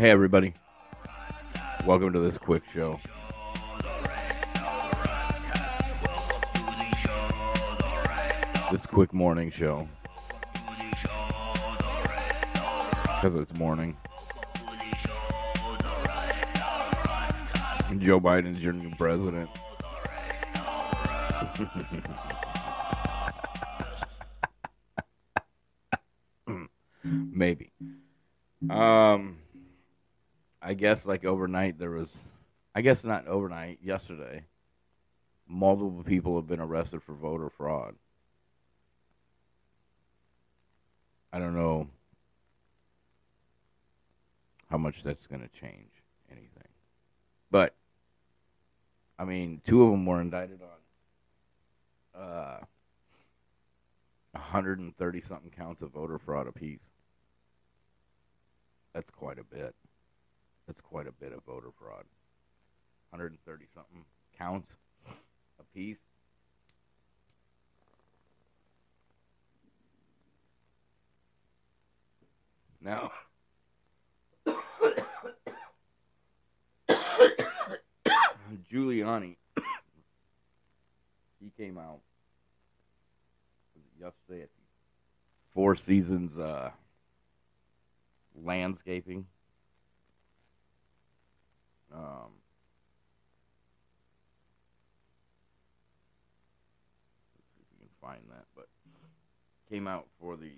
Hey, everybody. Welcome to this quick show. This quick morning show. Because it's morning. And Joe Biden's your new president. Maybe. Um, I guess like overnight there was, I guess not overnight, yesterday, multiple people have been arrested for voter fraud. I don't know how much that's going to change anything. But, I mean, two of them were indicted on uh, 130 something counts of voter fraud apiece. That's quite a bit. That's quite a bit of voter fraud. 130 something counts apiece. Now, Giuliani, he came out yesterday at Four Seasons uh, landscaping. Um, let's see if we can find that, but came out for the.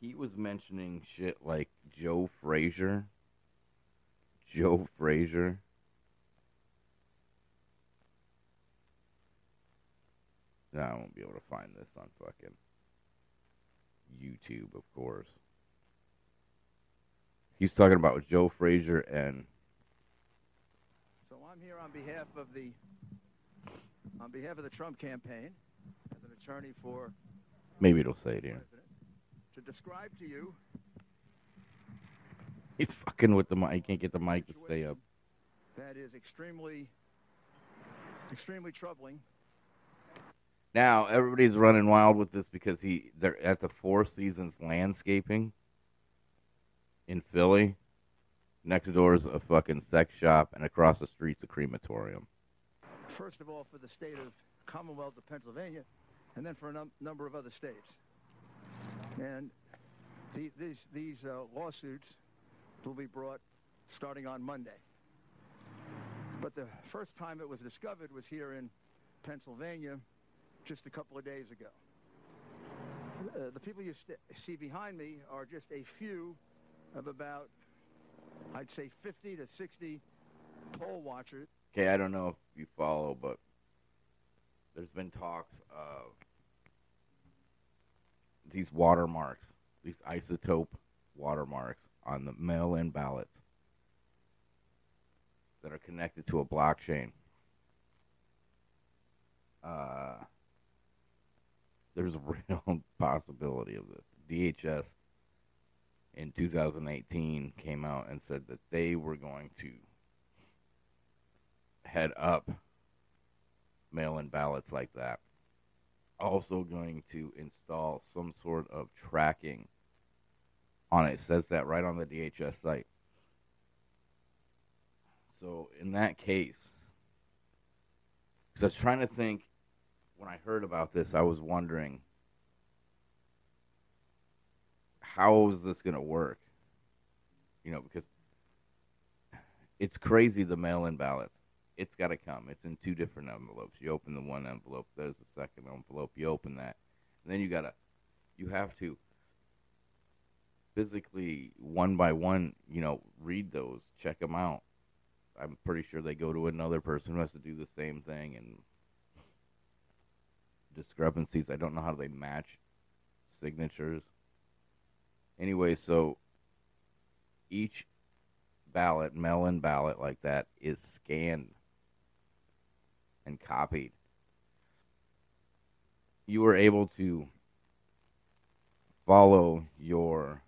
He was mentioning shit like Joe Frazier. Joe Frazier. No, I won't be able to find this on fucking YouTube, of course. He's talking about Joe Frazier and. So I'm here on behalf of the on behalf of the Trump campaign as an attorney for Maybe it'll say it here. to describe to you He's fucking with the mic. He can't get the mic to stay up. that is extremely extremely troubling. Now everybody's running wild with this because he they're at the Four Seasons Landscaping in Philly. Next door is a fucking sex shop, and across the street's a crematorium. First of all, for the state of Commonwealth of Pennsylvania, and then for a num- number of other states. And the, these these uh, lawsuits will be brought starting on Monday. But the first time it was discovered was here in Pennsylvania just a couple of days ago. Uh, the people you st- see behind me are just a few of about, I'd say, 50 to 60 poll watchers. Okay, I don't know if you follow, but there's been talks of these watermarks, these isotope watermarks on the mail-in ballots that are connected to a blockchain. Uh, there's a real possibility of this. DHS in 2018 came out and said that they were going to head up mail-in ballots like that. Also going to install some sort of tracking on it. It says that right on the DHS site. So in that case, because I was trying to think when I heard about this, I was wondering how is this going to work? You know, because it's crazy the mail-in ballots. It's got to come. It's in two different envelopes. You open the one envelope. There's the second envelope. You open that, and then you gotta, you have to physically one by one, you know, read those, check them out. I'm pretty sure they go to another person who has to do the same thing and discrepancies. I don't know how they match signatures. Anyway, so each ballot, mail-in ballot like that, is scanned and copied. You were able to follow your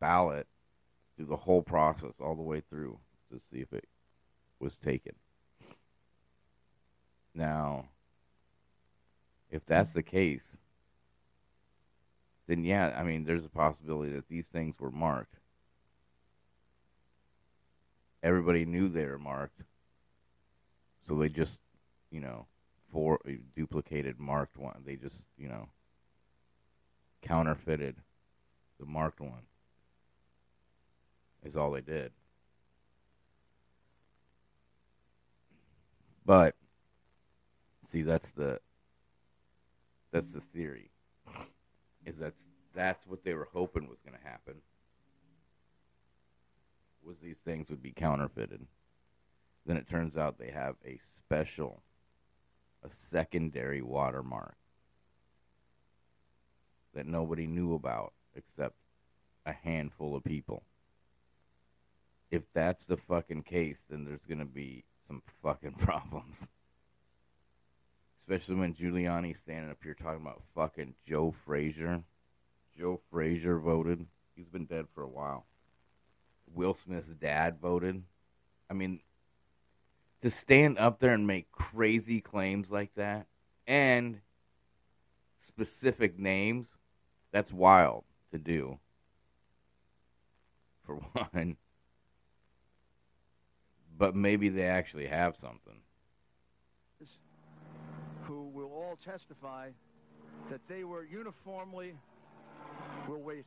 ballot through the whole process, all the way through, to see if it was taken. Now, if that's the case, then yeah, I mean, there's a possibility that these things were marked. Everybody knew they were marked, so they just, you know, for duplicated marked one. They just, you know, counterfeited the marked one. Is all they did. But see, that's the that's the theory. Is that that's what they were hoping was going to happen. Was these things would be counterfeited. Then it turns out they have a special, a secondary watermark that nobody knew about except a handful of people. If that's the fucking case, then there's going to be some fucking problems. Especially when Giuliani's standing up here talking about fucking Joe Frazier. Joe Frazier voted. He's been dead for a while. Will Smith's dad voted. I mean, to stand up there and make crazy claims like that and specific names, that's wild to do. For one. But maybe they actually have something. Who will all testify that they were uniformly, will wait.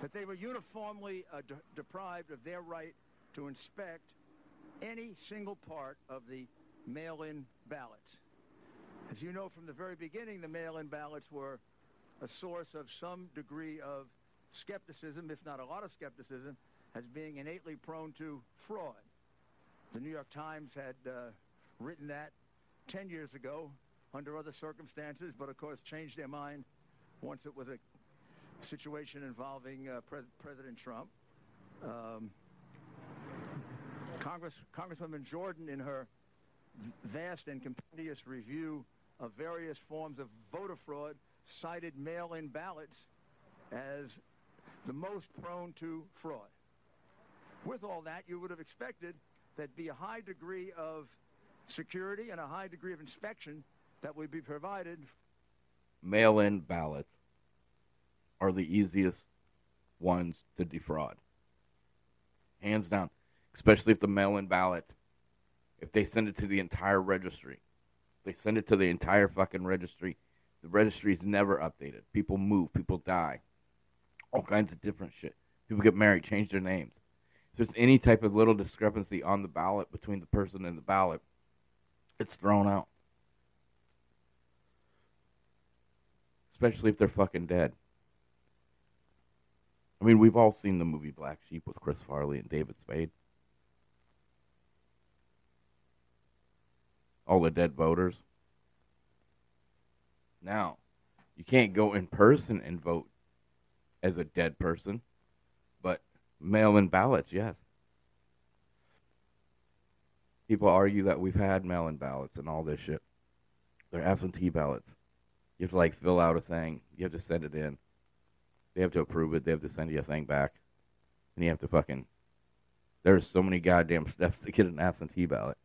That they were uniformly uh, de deprived of their right to inspect any single part of the mail-in ballots. As you know from the very beginning, the mail-in ballots were a source of some degree of skepticism, if not a lot of skepticism, as being innately prone to fraud. The New York Times had uh, written that 10 years ago under other circumstances, but of course changed their mind once it was a situation involving uh, Pre President Trump. Um, Congress, Congresswoman Jordan, in her vast and compendious review of various forms of voter fraud, cited mail-in ballots as the most prone to fraud. With all that, you would have expected that be a high degree of security and a high degree of inspection that would be provided. Mail-in ballots are the easiest ones to defraud. Hands down. Especially if the mail-in ballot, if they send it to the entire registry, they send it to the entire fucking registry. The registry is never updated. People move. People die all kinds of different shit. People get married, change their names. If there's any type of little discrepancy on the ballot between the person and the ballot, it's thrown out. Especially if they're fucking dead. I mean, we've all seen the movie Black Sheep with Chris Farley and David Spade. All the dead voters. Now, you can't go in person and vote as a dead person, but mail in ballots, yes. People argue that we've had mail in ballots and all this shit. They're absentee ballots. You have to like fill out a thing. You have to send it in. They have to approve it. They have to send you a thing back. And you have to fucking. There's so many goddamn steps to get an absentee ballot,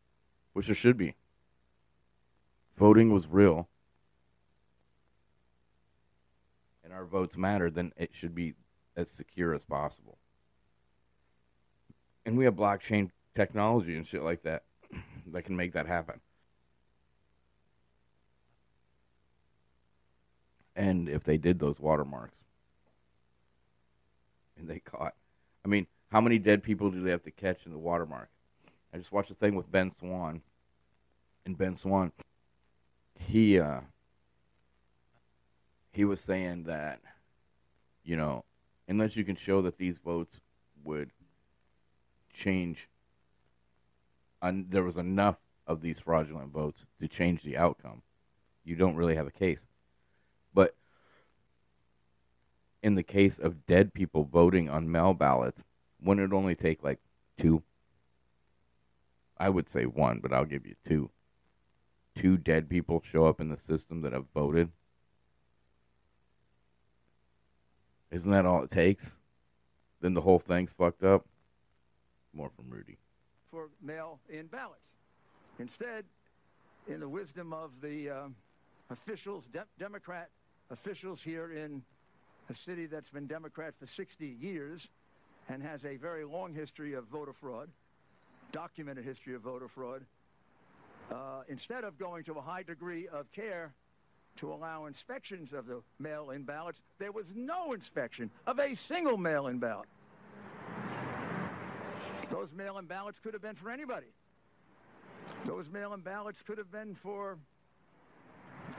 which there should be. Voting was real and our votes matter, then it should be as secure as possible. And we have blockchain technology and shit like that that can make that happen. And if they did those watermarks and they caught, I mean, how many dead people do they have to catch in the watermark? I just watched a thing with Ben Swann, and Ben Swann, he uh, he was saying that, you know, unless you can show that these votes would change, un- there was enough of these fraudulent votes to change the outcome, you don't really have a case. But in the case of dead people voting on mail ballots, wouldn't it only take like two? I would say one, but I'll give you two. Two dead people show up in the system that have voted Isn't that all it takes? Then the whole thing's fucked up. More from Rudy. For mail-in ballots. Instead, in the wisdom of the um, officials, de- Democrat officials here in a city that's been Democrat for 60 years and has a very long history of voter fraud, documented history of voter fraud, uh, instead of going to a high degree of care to allow inspections of the mail-in ballots, there was no inspection of a single mail-in ballot. Those mail-in ballots could have been for anybody. Those mail-in ballots could have been for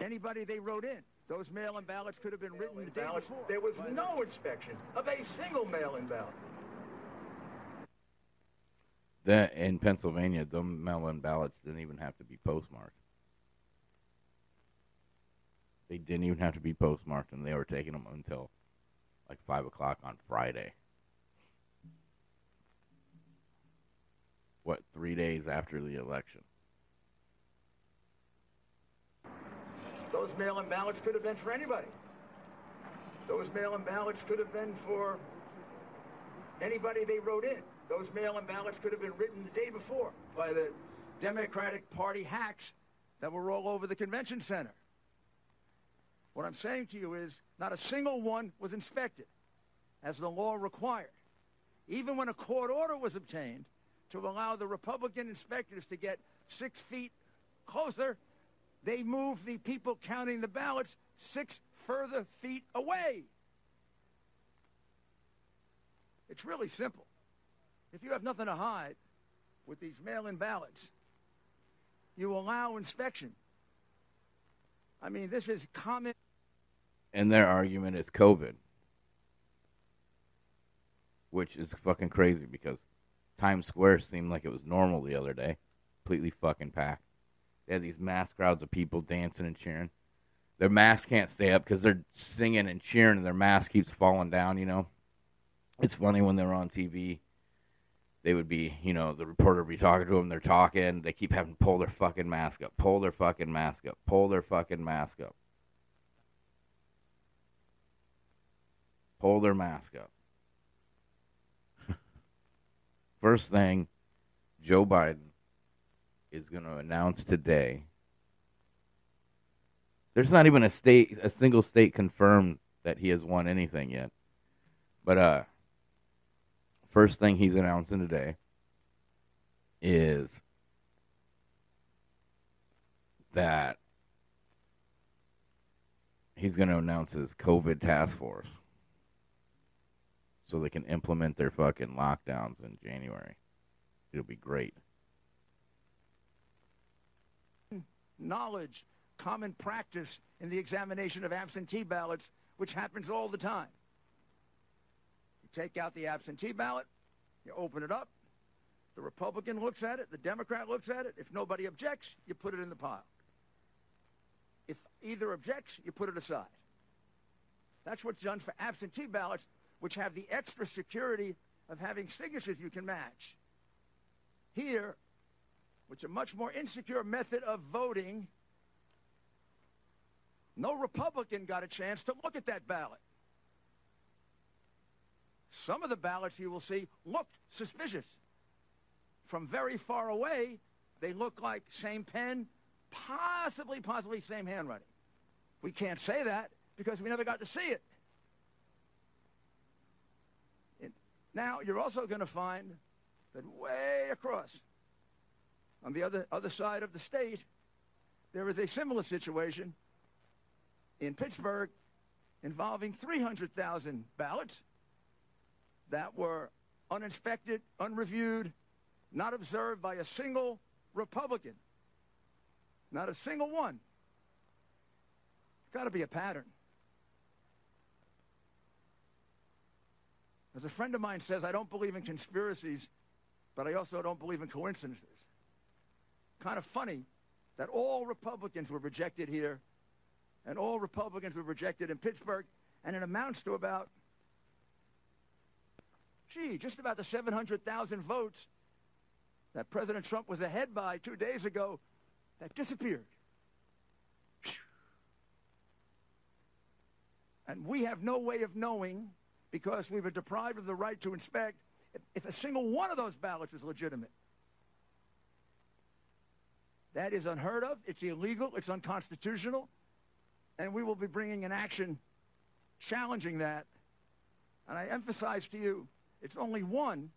anybody they wrote in. Those mail-in ballots could have been written the day ballots. before. There was no inspection of a single mail-in ballot. The, in Pennsylvania, the mail-in ballots didn't even have to be postmarked. They didn't even have to be postmarked, and they were taking them until like five o'clock on Friday. What three days after the election? Those mail-in ballots could have been for anybody. Those mail-in ballots could have been for anybody they wrote in. Those mail-in ballots could have been written the day before by the Democratic Party hacks that were all over the convention center. What I'm saying to you is not a single one was inspected as the law required. Even when a court order was obtained to allow the Republican inspectors to get six feet closer, they moved the people counting the ballots six further feet away. It's really simple. If you have nothing to hide with these mail-in ballots, you allow inspection. I mean, this is common. And their argument is COVID, which is fucking crazy because Times Square seemed like it was normal the other day, completely fucking packed. They had these mass crowds of people dancing and cheering. Their masks can't stay up because they're singing and cheering, and their mask keeps falling down. You know, it's funny when they're on TV. They would be, you know, the reporter would be talking to them. They're talking. They keep having to pull their fucking mask up, pull their fucking mask up, pull their fucking mask up, pull their mask up. First thing, Joe Biden is going to announce today. There's not even a state, a single state confirmed that he has won anything yet. But uh, first thing he's announcing today is that he's going to announce his COVID task force so they can implement their fucking lockdowns in January. It'll be great. knowledge, common practice in the examination of absentee ballots, which happens all the time. You take out the absentee ballot, you open it up, the Republican looks at it, the Democrat looks at it. If nobody objects, you put it in the pile. If either objects, you put it aside. That's what's done for absentee ballots, which have the extra security of having signatures you can match. Here, which is a much more insecure method of voting, no Republican got a chance to look at that ballot. Some of the ballots you will see looked suspicious. From very far away, they look like same pen, possibly, possibly same handwriting. We can't say that because we never got to see it. it now, you're also going to find that way across on the other, other side of the state, there is a similar situation in Pittsburgh involving 300,000 ballots that were uninspected, unreviewed, not observed by a single Republican. Not a single one. It's got to be a pattern. As a friend of mine says, I don't believe in conspiracies, but I also don't believe in coincidences kind of funny that all Republicans were rejected here and all Republicans were rejected in Pittsburgh, and it amounts to about, gee, just about the 700,000 votes that President Trump was ahead by two days ago that disappeared. And we have no way of knowing, because we were deprived of the right to inspect, if, if a single one of those ballots is legitimate. That is unheard of. It's illegal. It's unconstitutional. And we will be bringing an action challenging that. And I emphasize to you, it's only one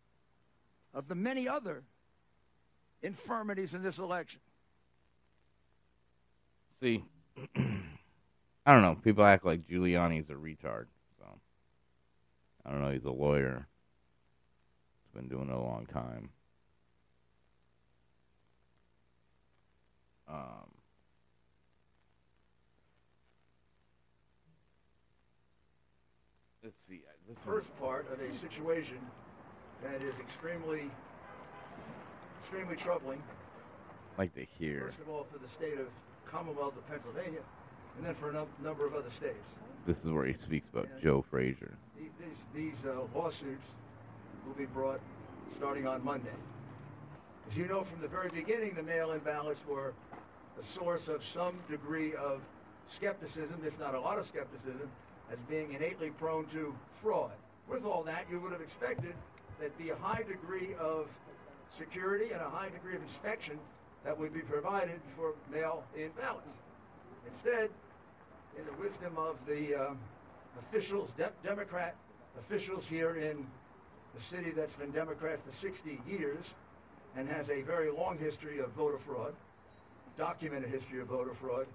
of the many other infirmities in this election. See, I don't know. People act like Giuliani's a retard. I don't know. He's a lawyer. He's been doing it a long time. Um, let's see. uh, This First part of a situation that is extremely, extremely troubling. I'd like to hear. First of all, for the state of Commonwealth of Pennsylvania, and then for a num- number of other states. This is where he speaks about Joe Frazier. The- These, these uh, lawsuits will be brought starting on Monday. As you know from the very beginning, the mail-in ballots were a source of some degree of skepticism, if not a lot of skepticism, as being innately prone to fraud. With all that, you would have expected there'd be a high degree of security and a high degree of inspection that would be provided for mail-in ballots. Instead, in the wisdom of the um, officials, de- Democrat officials here in the city that's been Democrat for 60 years and has a very long history of voter fraud, documented history of voter fraud,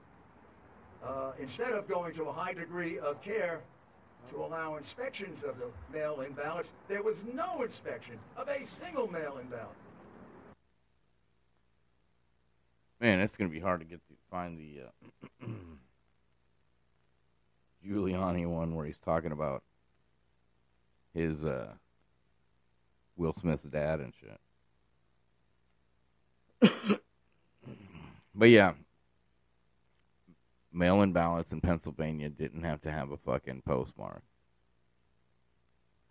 uh, instead of going to a high degree of care to allow inspections of the mail-in ballots, there was no inspection of a single mail-in ballot. Man, it's gonna be hard to get to find the uh, Giuliani one where he's talking about his uh, Will Smith's dad and shit. but yeah, mail-in ballots in Pennsylvania didn't have to have a fucking postmark.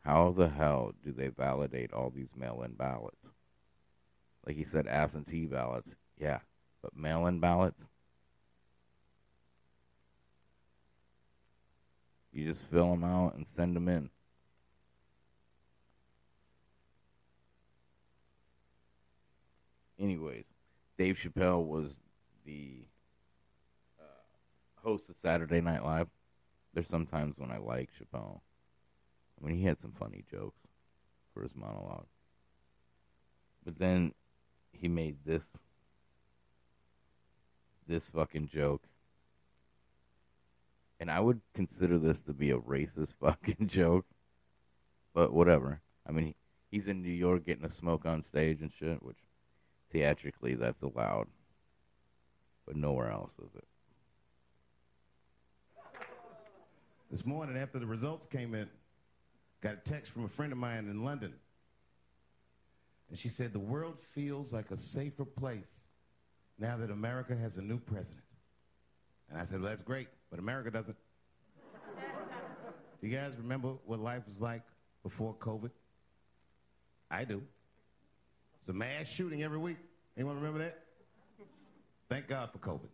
How the hell do they validate all these mail-in ballots? Like he said, absentee ballots. Yeah, but mail-in ballots, you just fill them out and send them in. Anyways, Dave Chappelle was the uh, host of Saturday Night Live. There's sometimes when I like Chappelle. I mean, he had some funny jokes for his monologue. But then he made this this fucking joke. And I would consider this to be a racist fucking joke. But whatever. I mean, he's in New York getting a smoke on stage and shit, which theatrically that's allowed. But nowhere else is it. This morning, after the results came in, got a text from a friend of mine in London. And she said, The world feels like a safer place now that America has a new president. And I said, Well, that's great, but America doesn't. Do you guys remember what life was like before COVID? I do. It's a mass shooting every week. Anyone remember that? Thank God for COVID.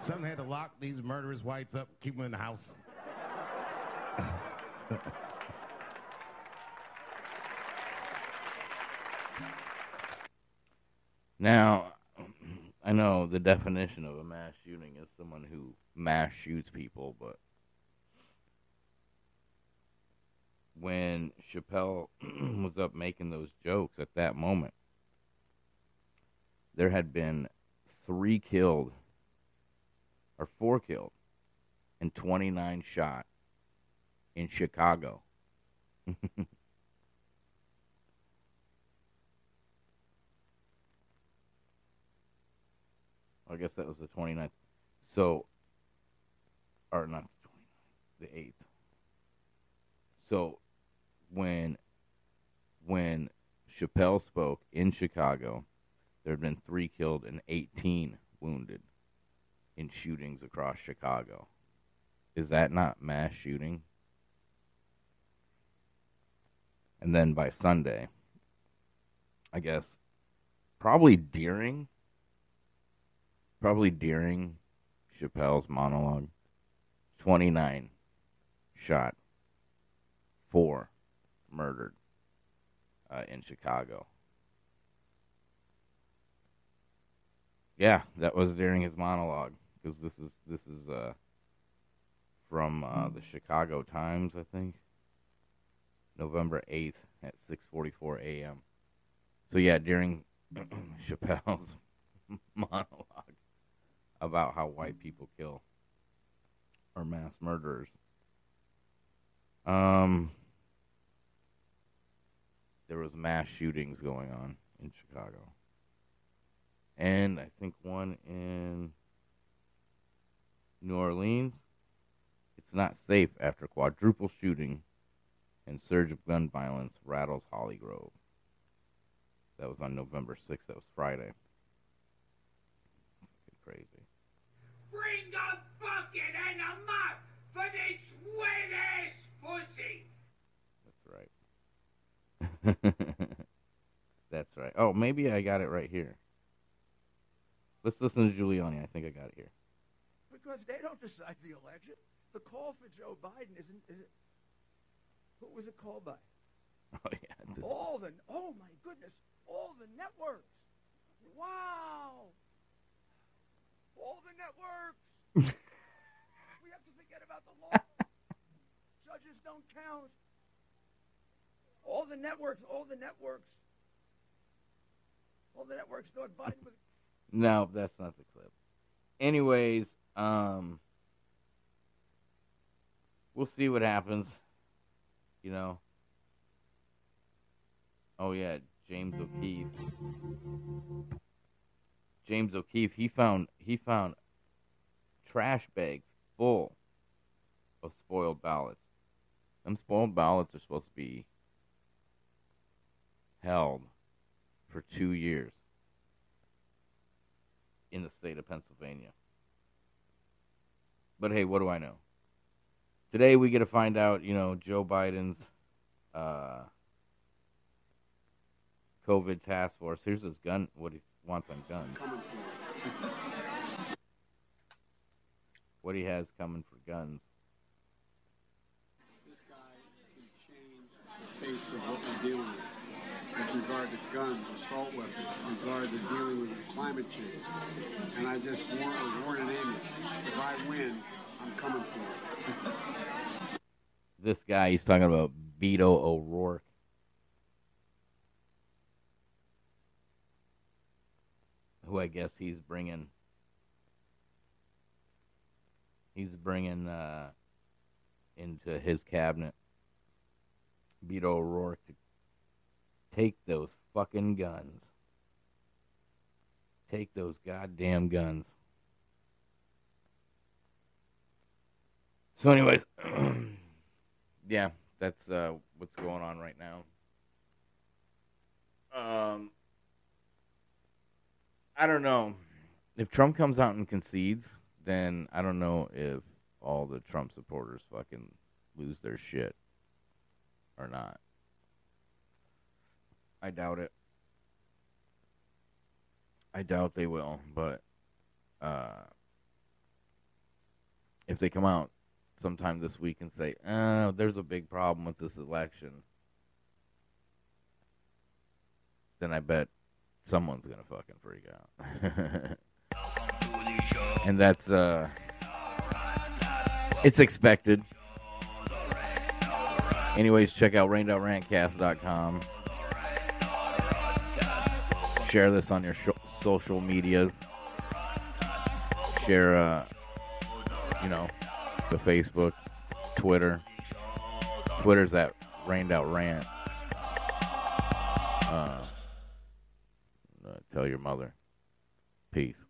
Something had to lock these murderous whites up, keep them in the house. Now, I know the definition of a mass shooting is someone who mass shoots people, but when Chappelle was up making those jokes at that moment, there had been three killed, or four killed, and 29 shot in Chicago. I guess that was the 29th. So, or not the 29th, the 8th. So, when when Chappelle spoke in Chicago, there had been three killed and 18 wounded in shootings across Chicago. Is that not mass shooting? And then by Sunday, I guess, probably during probably during Chappelle's monologue, 29 shot, four murdered uh, in Chicago. yeah, that was during his monologue because this is this is uh, from uh, the Chicago Times, I think, November eighth at six forty four a.m. So yeah, during Chappelle's monologue about how white people kill or mass murderers. Um, there was mass shootings going on in Chicago, and I think one in New Orleans. It's not safe after quadruple shooting and surge of gun violence rattles Hollygrove. That was on November 6th. That was Friday. Fucking crazy. Bring the bucket and a mop for this wet ass pussy. That's right. That's right. Oh, maybe I got it right here. Let's listen to Giuliani. I think I got it here. Because they don't decide the election. The call for Joe Biden isn't. Is it, who was it called by? Oh yeah. This, All the. Oh my goodness! All the networks. Wow. We have to forget about the law. Judges don't count. All the networks. All the networks. All the networks thought Biden was. no, that's not the clip. Anyways, um, we'll see what happens. You know. Oh yeah, James O'Keefe. James O'Keefe. He found he found trash bags full of spoiled ballots. Them spoiled ballots are supposed to be held for two years in the state of Pennsylvania. But hey, what do I know? Today we get to find out, you know, Joe Biden's uh, COVID task force. Here's his gun, what he wants on guns. What he has coming for guns. This guy can change the face of what we're dealing with with regard to guns, assault weapons, with regard to dealing with climate change. And I just warn, warning Amy, if I win, I'm coming for it. This guy, he's talking about Beto O'Rourke. Who I guess he's bringing. He's bringing uh, into his cabinet Beto O'Rourke to take those fucking guns. Take those goddamn guns. So, anyways, yeah, that's uh, what's going on right now. Um, I don't know if Trump comes out and concedes, then I don't know if all the Trump supporters fucking lose their shit or not. I doubt it. I doubt they will, but uh, if they come out sometime this week and say, "Uh, there's a big problem with this election," then I bet someone's gonna fucking freak out. and that's uh, it's expected. Anyways, check out rain.rantcast.com. Share this on your sh- social medias. Share, uh, you know, the Facebook, Twitter. Twitter's at rained out rant. Uh, tell your mother. Peace.